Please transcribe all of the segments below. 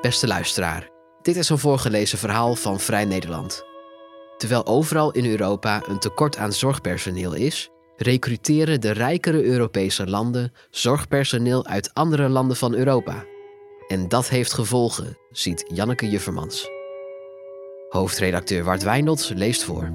Beste luisteraar, dit is een voorgelezen verhaal van Vrij Nederland. Terwijl overal in Europa een tekort aan zorgpersoneel is, recruteren de rijkere Europese landen zorgpersoneel uit andere landen van Europa. En dat heeft gevolgen, ziet Janneke Juffermans. Hoofdredacteur Wart Wijndot leest voor.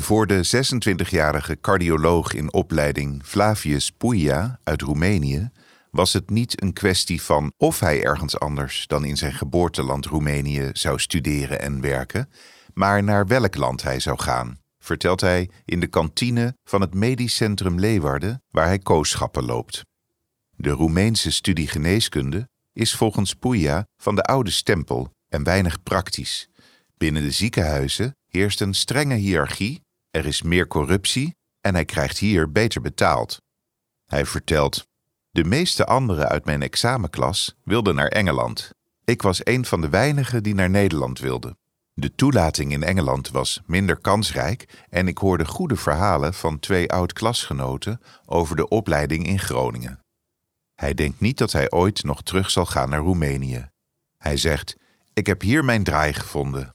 Voor de 26-jarige cardioloog in opleiding Flavius Puia uit Roemenië was het niet een kwestie van of hij ergens anders dan in zijn geboorteland Roemenië zou studeren en werken, maar naar welk land hij zou gaan, vertelt hij in de kantine van het Medisch Centrum Leeuwarden, waar hij kooschappen loopt. De Roemeense studie geneeskunde is volgens Puia van de oude stempel en weinig praktisch. Binnen de ziekenhuizen heerst een strenge hiërarchie, er is meer corruptie en hij krijgt hier beter betaald. Hij vertelt: De meeste anderen uit mijn examenklas wilden naar Engeland. Ik was een van de weinigen die naar Nederland wilden. De toelating in Engeland was minder kansrijk en ik hoorde goede verhalen van twee oud-klasgenoten over de opleiding in Groningen. Hij denkt niet dat hij ooit nog terug zal gaan naar Roemenië. Hij zegt: Ik heb hier mijn draai gevonden.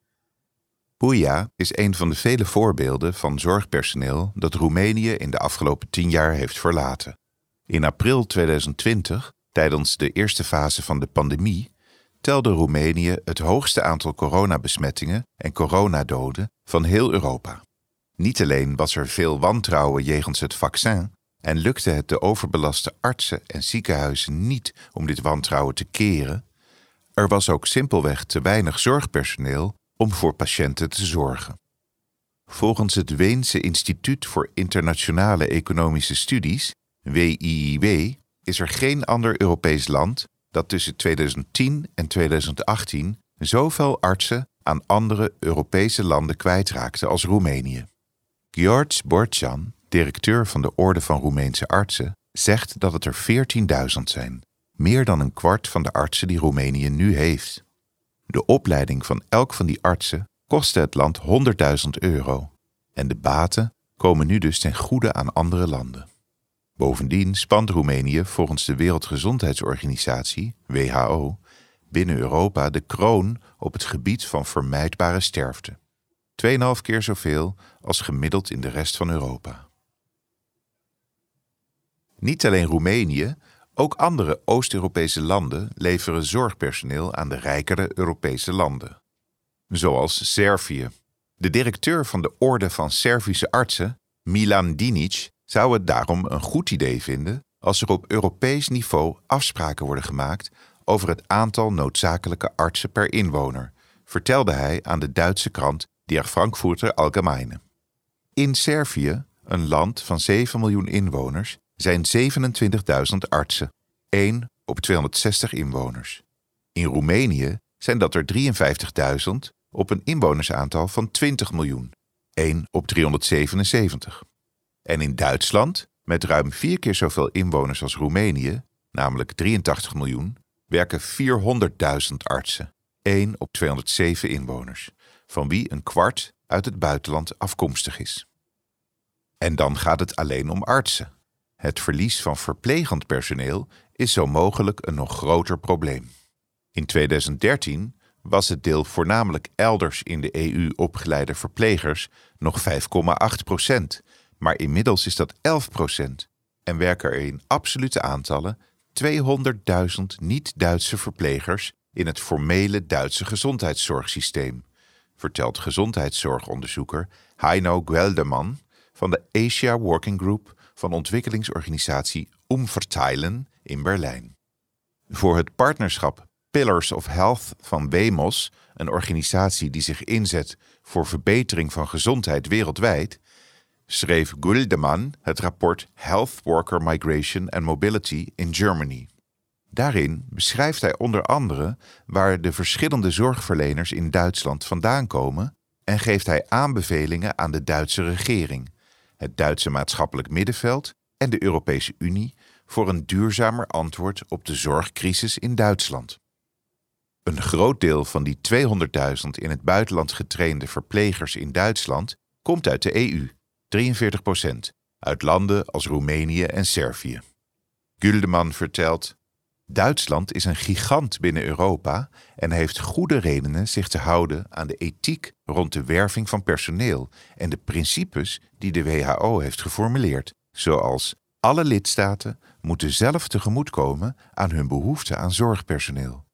Puja is een van de vele voorbeelden van zorgpersoneel dat Roemenië in de afgelopen tien jaar heeft verlaten. In april 2020, tijdens de eerste fase van de pandemie, telde Roemenië het hoogste aantal coronabesmettingen en coronadoden van heel Europa. Niet alleen was er veel wantrouwen jegens het vaccin en lukte het de overbelaste artsen en ziekenhuizen niet om dit wantrouwen te keren, er was ook simpelweg te weinig zorgpersoneel om voor patiënten te zorgen. Volgens het Weense Instituut voor Internationale Economische Studies, WIIW, is er geen ander Europees land dat tussen 2010 en 2018 zoveel artsen aan andere Europese landen kwijtraakte als Roemenië. George Borchan, directeur van de Orde van Roemeense Artsen, zegt dat het er 14.000 zijn, meer dan een kwart van de artsen die Roemenië nu heeft. De opleiding van elk van die artsen kostte het land 100.000 euro. En de baten komen nu dus ten goede aan andere landen. Bovendien spant Roemenië volgens de Wereldgezondheidsorganisatie, WHO, binnen Europa de kroon op het gebied van vermijdbare sterfte. 2,5 keer zoveel als gemiddeld in de rest van Europa. Niet alleen Roemenië, ook andere Oost-Europese landen leveren zorgpersoneel aan de rijkere Europese landen. Zoals Servië. De directeur van de Orde van Servische Artsen, Milan Dinic, zou het daarom een goed idee vinden als er op Europees niveau afspraken worden gemaakt over het aantal noodzakelijke artsen per inwoner, vertelde hij aan de Duitse krant Der Frankfurter Allgemeine. In Servië, een land van 7 miljoen inwoners, zijn 27.000 artsen, 1 op 260 inwoners. In Roemenië zijn dat er 53.000 op een inwonersaantal van 20 miljoen, 1 op 377. En in Duitsland, met ruim vier keer zoveel inwoners als Roemenië, namelijk 83 miljoen, werken 400.000 artsen, 1 op 207 inwoners, van wie een kwart uit het buitenland afkomstig is. En dan gaat het alleen om artsen. Het verlies van verplegend personeel is zo mogelijk een nog groter probleem. In 2013 was het deel voornamelijk elders in de EU opgeleide verplegers nog 5,8 procent, maar inmiddels is dat 11 procent en werken er in absolute aantallen 200.000 niet-Duitse verplegers in het formele Duitse gezondheidszorgsysteem, vertelt gezondheidszorgonderzoeker Heino Gweldeman van de Asia Working Group van ontwikkelingsorganisatie Umverteilen in Berlijn. Voor het partnerschap Pillars of Health van WEMOS, een organisatie die zich inzet voor verbetering van gezondheid wereldwijd, schreef Guldeman het rapport Health Worker Migration and Mobility in Germany. Daarin beschrijft hij onder andere waar de verschillende zorgverleners in Duitsland vandaan komen en geeft hij aanbevelingen aan de Duitse regering het Duitse maatschappelijk middenveld en de Europese Unie voor een duurzamer antwoord op de zorgcrisis in Duitsland. Een groot deel van die 200.000 in het buitenland getrainde verplegers in Duitsland komt uit de EU, 43 procent, uit landen als Roemenië en Servië. Guldeman vertelt: Duitsland is een gigant binnen Europa en heeft goede redenen zich te houden aan de ethiek rond de werving van personeel en de principes die de WHO heeft geformuleerd, zoals alle lidstaten moeten zelf tegemoetkomen aan hun behoefte aan zorgpersoneel.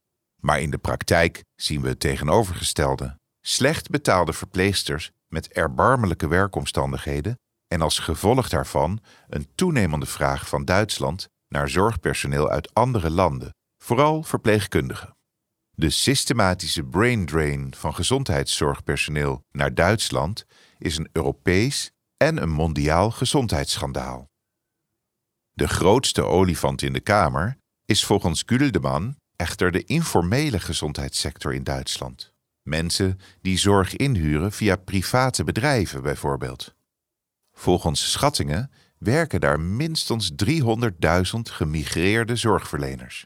Maar in de praktijk zien we het tegenovergestelde. Slecht betaalde verpleegsters met erbarmelijke werkomstandigheden en als gevolg daarvan een toenemende vraag van Duitsland naar zorgpersoneel uit andere landen, vooral verpleegkundigen. De systematische brain drain van gezondheidszorgpersoneel naar Duitsland is een Europees en een mondiaal gezondheidsschandaal. De grootste olifant in de kamer is volgens Güldeman echter de informele gezondheidssector in Duitsland. Mensen die zorg inhuren via private bedrijven bijvoorbeeld. Volgens schattingen werken daar minstens 300.000 gemigreerde zorgverleners.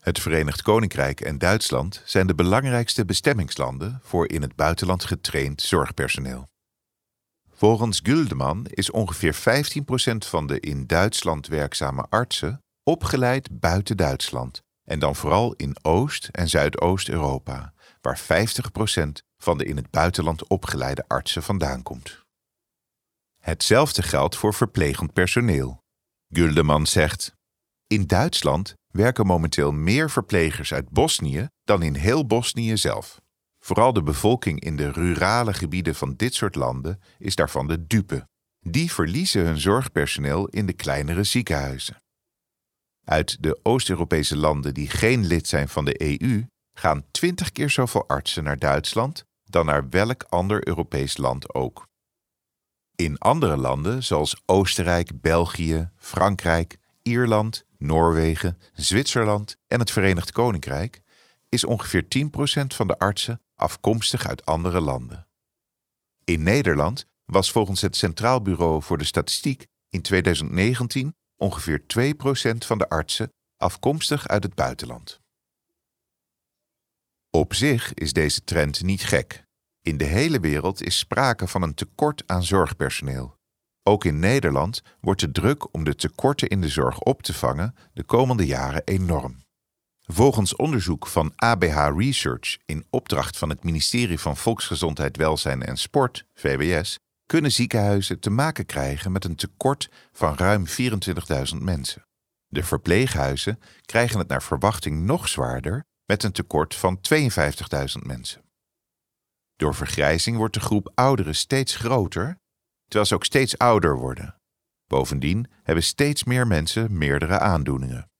Het Verenigd Koninkrijk en Duitsland zijn de belangrijkste bestemmingslanden voor in het buitenland getraind zorgpersoneel. Volgens Guldeman is ongeveer 15% van de in Duitsland werkzame artsen opgeleid buiten Duitsland en dan vooral in Oost- en Zuidoost-Europa, waar 50% van de in het buitenland opgeleide artsen vandaan komt. Hetzelfde geldt voor verplegend personeel. Guldeman zegt: In Duitsland werken momenteel meer verplegers uit Bosnië dan in heel Bosnië zelf. Vooral de bevolking in de rurale gebieden van dit soort landen is daarvan de dupe. Die verliezen hun zorgpersoneel in de kleinere ziekenhuizen. Uit de Oost-Europese landen die geen lid zijn van de EU gaan twintig keer zoveel artsen naar Duitsland dan naar welk ander Europees land ook. In andere landen zoals Oostenrijk, België, Frankrijk, Ierland, Noorwegen, Zwitserland en het Verenigd Koninkrijk is ongeveer 10% van de artsen afkomstig uit andere landen. In Nederland was volgens het Centraal Bureau voor de Statistiek in 2019 ongeveer 2% van de artsen afkomstig uit het buitenland. Op zich is deze trend niet gek. In de hele wereld is sprake van een tekort aan zorgpersoneel. Ook in Nederland wordt de druk om de tekorten in de zorg op te vangen de komende jaren enorm. Volgens onderzoek van ABH Research in opdracht van het ministerie van Volksgezondheid, Welzijn en Sport, VWS, kunnen ziekenhuizen te maken krijgen met een tekort van ruim 24.000 mensen. De verpleeghuizen krijgen het naar verwachting nog zwaarder met een tekort van 52.000 mensen. Door vergrijzing wordt de groep ouderen steeds groter, terwijl ze ook steeds ouder worden. Bovendien hebben steeds meer mensen meerdere aandoeningen.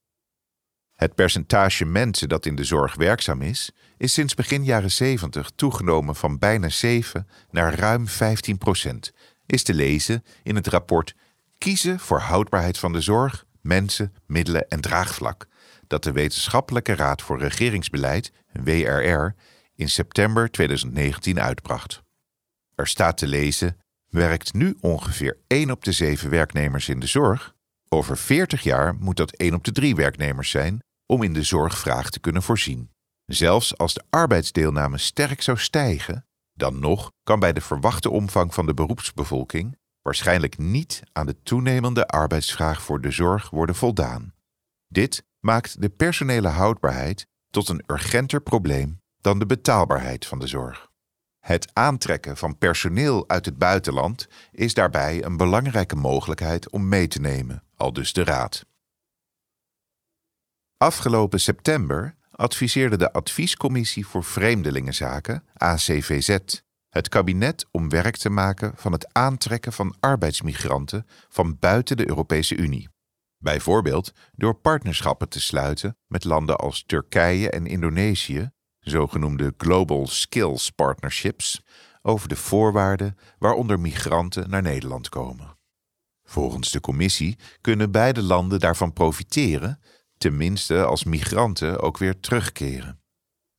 Het percentage mensen dat in de zorg werkzaam is, is sinds begin jaren 70 toegenomen van bijna 7 naar ruim 15 procent, is te lezen in het rapport Kiezen voor houdbaarheid van de zorg, mensen, middelen en draagvlak, dat de Wetenschappelijke Raad voor Regeringsbeleid, WRR, in september 2019 uitbracht. Er staat te lezen: werkt nu ongeveer 1 op de 7 werknemers in de zorg? Over 40 jaar moet dat 1 op de 3 werknemers zijn om in de zorgvraag te kunnen voorzien. Zelfs als de arbeidsdeelname sterk zou stijgen, dan nog kan bij de verwachte omvang van de beroepsbevolking waarschijnlijk niet aan de toenemende arbeidsvraag voor de zorg worden voldaan. Dit maakt de personele houdbaarheid tot een urgenter probleem dan de betaalbaarheid van de zorg. Het aantrekken van personeel uit het buitenland is daarbij een belangrijke mogelijkheid om mee te nemen, al dus de Raad. Afgelopen september adviseerde de Adviescommissie voor Vreemdelingenzaken, ACVZ, het kabinet om werk te maken van het aantrekken van arbeidsmigranten van buiten de Europese Unie. Bijvoorbeeld door partnerschappen te sluiten met landen als Turkije en Indonesië, zogenoemde Global Skills Partnerships, over de voorwaarden waaronder migranten naar Nederland komen. Volgens de commissie kunnen beide landen daarvan profiteren tenminste als migranten ook weer terugkeren.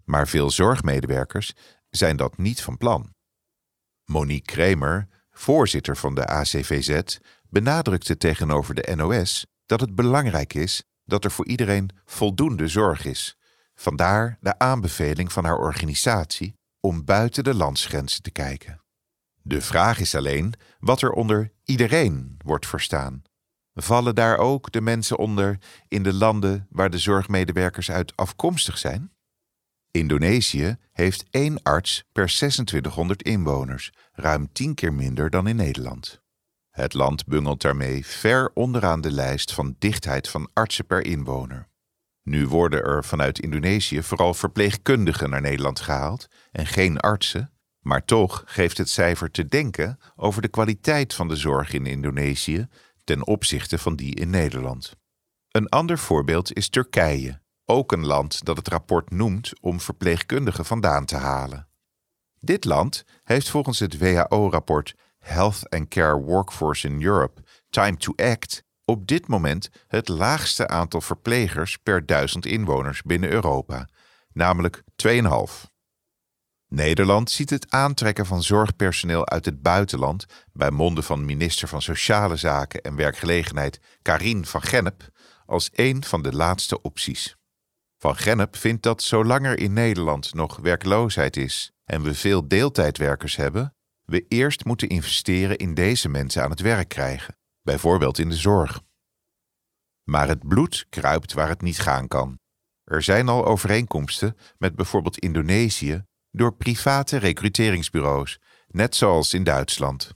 Maar veel zorgmedewerkers zijn dat niet van plan. Monique Kremer, voorzitter van de ACVZ, benadrukte tegenover de NOS dat het belangrijk is dat er voor iedereen voldoende zorg is. Vandaar de aanbeveling van haar organisatie om buiten de landsgrenzen te kijken. De vraag is alleen wat er onder iedereen wordt verstaan. Vallen daar ook de mensen onder in de landen waar de zorgmedewerkers uit afkomstig zijn? Indonesië heeft één arts per 2600 inwoners, ruim tien keer minder dan in Nederland. Het land bungelt daarmee ver onderaan de lijst van dichtheid van artsen per inwoner. Nu worden er vanuit Indonesië vooral verpleegkundigen naar Nederland gehaald en geen artsen, maar toch geeft het cijfer te denken over de kwaliteit van de zorg in Indonesië ten opzichte van die in Nederland. Een ander voorbeeld is Turkije, ook een land dat het rapport noemt om verpleegkundigen vandaan te halen. Dit land heeft volgens het WHO-rapport Health and Care Workforce in Europe Time to Act op dit moment het laagste aantal verplegers per duizend inwoners binnen Europa, namelijk 2,5. Nederland ziet het aantrekken van zorgpersoneel uit het buitenland, bij monden van minister van Sociale Zaken en Werkgelegenheid Karin van Gennep, als een van de laatste opties. Van Gennep vindt dat zolang er in Nederland nog werkloosheid is en we veel deeltijdwerkers hebben, we eerst moeten investeren in deze mensen aan het werk krijgen, bijvoorbeeld in de zorg. Maar het bloed kruipt waar het niet gaan kan. Er zijn al overeenkomsten met bijvoorbeeld Indonesië door private recruteringsbureaus, net zoals in Duitsland.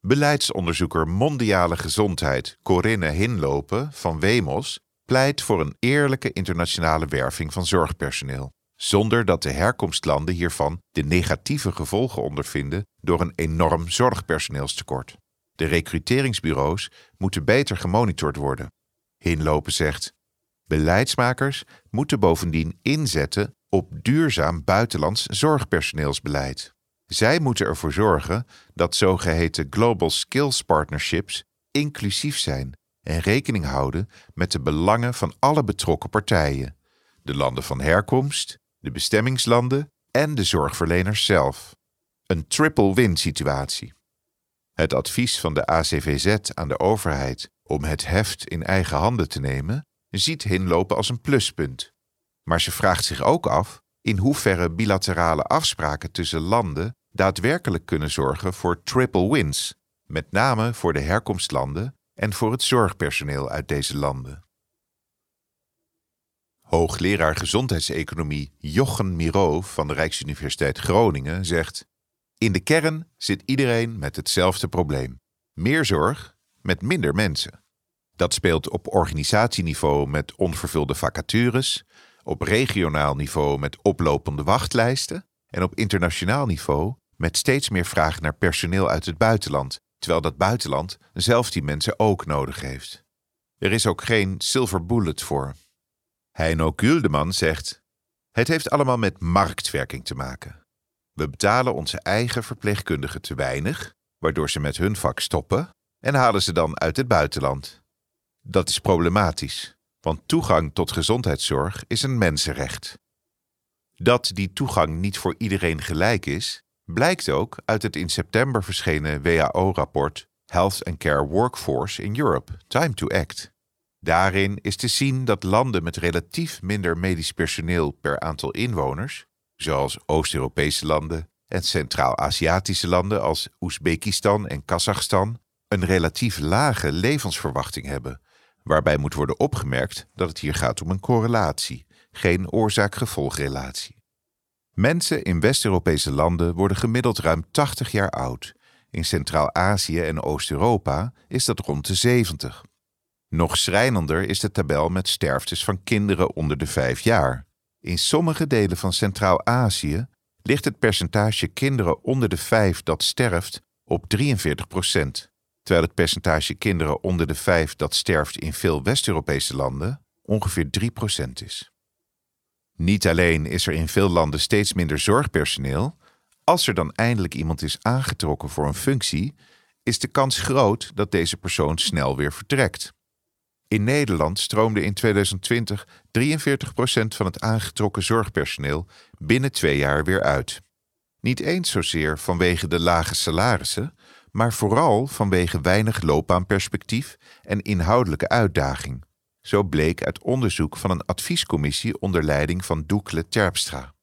Beleidsonderzoeker Mondiale Gezondheid Corinne Hinlopen van Wemos pleit voor een eerlijke internationale werving van zorgpersoneel, zonder dat de herkomstlanden hiervan de negatieve gevolgen ondervinden door een enorm zorgpersoneelstekort. De recruteringsbureaus moeten beter gemonitord worden. Hinlopen zegt: Beleidsmakers moeten bovendien inzetten op duurzaam buitenlands zorgpersoneelsbeleid. Zij moeten ervoor zorgen dat zogeheten Global Skills Partnerships inclusief zijn en rekening houden met de belangen van alle betrokken partijen: de landen van herkomst, de bestemmingslanden en de zorgverleners zelf. Een triple-win situatie. Het advies van de ACVZ aan de overheid om het heft in eigen handen te nemen ziet hinlopen als een pluspunt. Maar ze vraagt zich ook af in hoeverre bilaterale afspraken tussen landen daadwerkelijk kunnen zorgen voor triple wins, met name voor de herkomstlanden en voor het zorgpersoneel uit deze landen. Hoogleraar gezondheidseconomie Jochen Miro van de Rijksuniversiteit Groningen zegt: In de kern zit iedereen met hetzelfde probleem: meer zorg met minder mensen. Dat speelt op organisatieniveau met onvervulde vacatures, op regionaal niveau met oplopende wachtlijsten en op internationaal niveau met steeds meer vraag naar personeel uit het buitenland, terwijl dat buitenland zelf die mensen ook nodig heeft. Er is ook geen silver bullet voor. Heino Guldeman zegt: Het heeft allemaal met marktwerking te maken. We betalen onze eigen verpleegkundigen te weinig, waardoor ze met hun vak stoppen en halen ze dan uit het buitenland. Dat is problematisch, want toegang tot gezondheidszorg is een mensenrecht. Dat die toegang niet voor iedereen gelijk is, blijkt ook uit het in september verschenen WHO-rapport Health and Care Workforce in Europe, Time to Act. Daarin is te zien dat landen met relatief minder medisch personeel per aantal inwoners, zoals Oost-Europese landen en Centraal-Aziatische landen als Oezbekistan en Kazachstan, een relatief lage levensverwachting hebben, waarbij moet worden opgemerkt dat het hier gaat om een correlatie, geen oorzaak-gevolgrelatie. Mensen in West-Europese landen worden gemiddeld ruim 80 jaar oud. In Centraal-Azië en Oost-Europa is dat rond de 70. Nog schrijnender is de tabel met sterftes van kinderen onder de 5 jaar. In sommige delen van Centraal-Azië ligt het percentage kinderen onder de 5 dat sterft op 43 procent, terwijl het percentage kinderen onder de 5 dat sterft in veel West-Europese landen ongeveer 3 procent is. Niet alleen is er in veel landen steeds minder zorgpersoneel, als er dan eindelijk iemand is aangetrokken voor een functie, is de kans groot dat deze persoon snel weer vertrekt. In Nederland stroomde in 2020 43% van het aangetrokken zorgpersoneel binnen twee jaar weer uit. Niet eens zozeer vanwege de lage salarissen, maar vooral vanwege weinig loopbaanperspectief en inhoudelijke uitdaging. Zo bleek uit onderzoek van een adviescommissie onder leiding van Doekle Terpstra.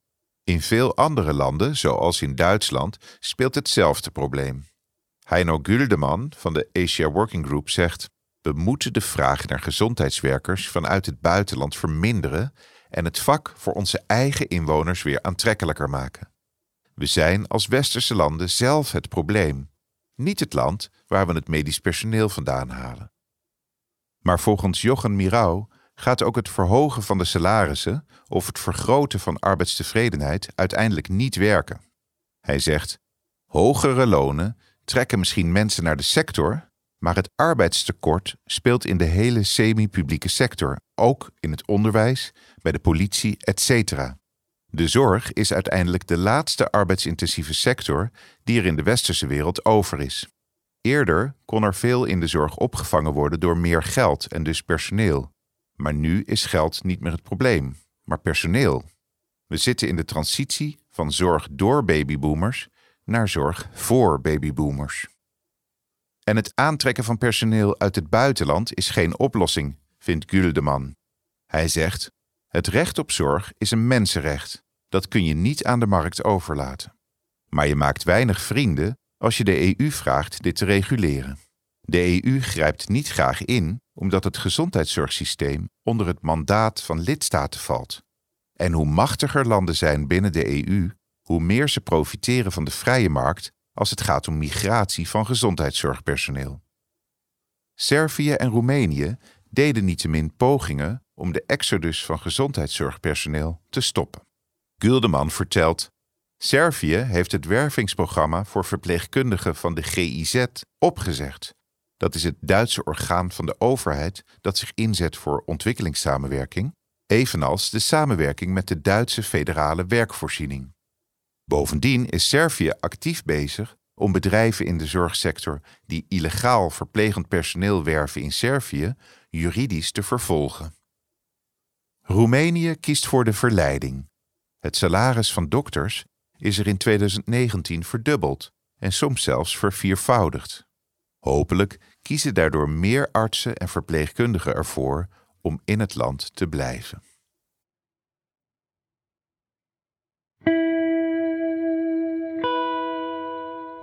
In veel andere landen, zoals in Duitsland, speelt hetzelfde probleem. Heino Guldeman van de Asia Working Group zegt: We moeten de vraag naar gezondheidswerkers vanuit het buitenland verminderen en het vak voor onze eigen inwoners weer aantrekkelijker maken. We zijn als westerse landen zelf het probleem, niet het land waar we het medisch personeel vandaan halen. Maar volgens Jochen Mirau gaat ook het verhogen van de salarissen of het vergroten van arbeidstevredenheid uiteindelijk niet werken. Hij zegt: hogere lonen trekken misschien mensen naar de sector, maar het arbeidstekort speelt in de hele semi-publieke sector, ook in het onderwijs, bij de politie, etc. De zorg is uiteindelijk de laatste arbeidsintensieve sector die er in de westerse wereld over is. Eerder kon er veel in de zorg opgevangen worden door meer geld en dus personeel. Maar nu is geld niet meer het probleem, maar personeel. We zitten in de transitie van zorg door babyboomers naar zorg voor babyboomers. En het aantrekken van personeel uit het buitenland is geen oplossing, vindt Guldeman. Hij zegt: Het recht op zorg is een mensenrecht. Dat kun je niet aan de markt overlaten. Maar je maakt weinig vrienden als je de EU vraagt dit te reguleren. De EU grijpt niet graag in omdat het gezondheidszorgsysteem onder het mandaat van lidstaten valt. En hoe machtiger landen zijn binnen de EU, hoe meer ze profiteren van de vrije markt als het gaat om migratie van gezondheidszorgpersoneel. Servië en Roemenië deden niettemin pogingen om de exodus van gezondheidszorgpersoneel te stoppen. Guldeman vertelt: Servië heeft het wervingsprogramma voor verpleegkundigen van de GIZ opgezegd. Dat is het Duitse orgaan van de overheid dat zich inzet voor ontwikkelingssamenwerking, evenals de samenwerking met de Duitse federale werkvoorziening. Bovendien is Servië actief bezig om bedrijven in de zorgsector die illegaal verplegend personeel werven in Servië juridisch te vervolgen. Roemenië kiest voor de verleiding. Het salaris van dokters is er in 2019 verdubbeld en soms zelfs verviervoudigd. Hopelijk kiezen daardoor meer artsen en verpleegkundigen ervoor om in het land te blijven.